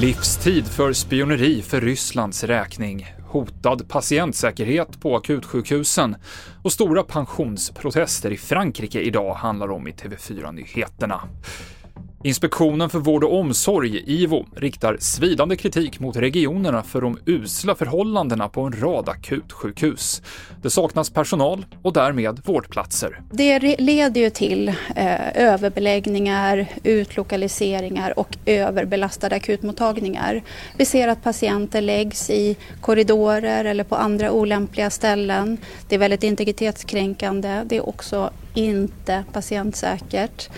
Livstid för spioneri för Rysslands räkning, hotad patientsäkerhet på akutsjukhusen och stora pensionsprotester i Frankrike idag handlar om i TV4-nyheterna. Inspektionen för vård och omsorg, IVO, riktar svidande kritik mot regionerna för de usla förhållandena på en rad akutsjukhus. Det saknas personal och därmed vårdplatser. Det leder ju till eh, överbeläggningar, utlokaliseringar och överbelastade akutmottagningar. Vi ser att patienter läggs i korridorer eller på andra olämpliga ställen. Det är väldigt integritetskränkande. Det är också inte patientsäkert.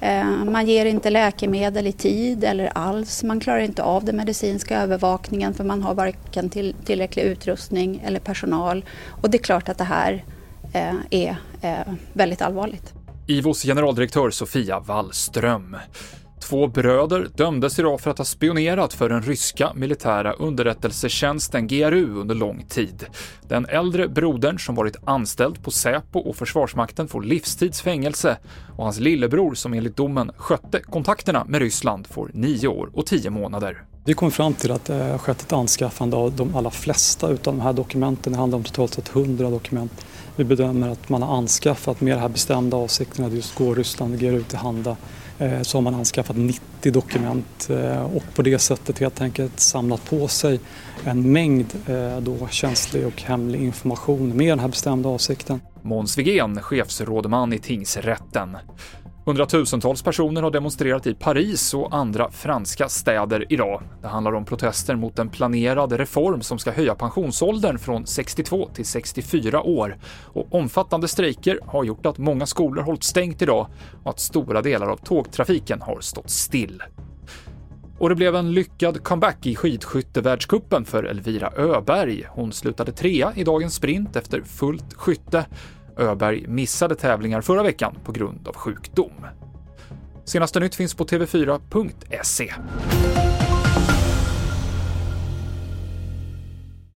Eh, man ger inte läkemedel i tid eller alls. Man klarar inte av den medicinska övervakningen för man har varken till, tillräcklig utrustning eller personal. Och det är klart att det här eh, är eh, väldigt allvarligt. IVOs generaldirektör Sofia Wallström. Två bröder dömdes idag för att ha spionerat för den ryska militära underrättelsetjänsten GRU under lång tid. Den äldre brodern, som varit anställd på Säpo och Försvarsmakten, får livstidsfängelse och hans lillebror, som enligt domen skötte kontakterna med Ryssland, får nio år och tio månader. Vi kom fram till att det har skett ett anskaffande av de allra flesta av de här dokumenten. Det handlar om totalt sett 100 dokument. Vi bedömer att man har anskaffat med den här bestämda avsikten att just gå Ryssland och GRU till handa eh, så har man anskaffat 90 dokument eh, och på det sättet helt enkelt samlat på sig en mängd eh, då känslig och hemlig information med den här bestämda avsikten. Måns Wigén, chefsrådman i tingsrätten. Hundratusentals personer har demonstrerat i Paris och andra franska städer idag. Det handlar om protester mot en planerad reform som ska höja pensionsåldern från 62 till 64 år. Och omfattande strejker har gjort att många skolor hållit stängt idag och att stora delar av tågtrafiken har stått still. Och det blev en lyckad comeback i skidskyttevärldscupen för Elvira Öberg. Hon slutade trea i dagens sprint efter fullt skytte Öberg missade tävlingar förra veckan på grund av sjukdom. Senaste nytt finns på tv4.se.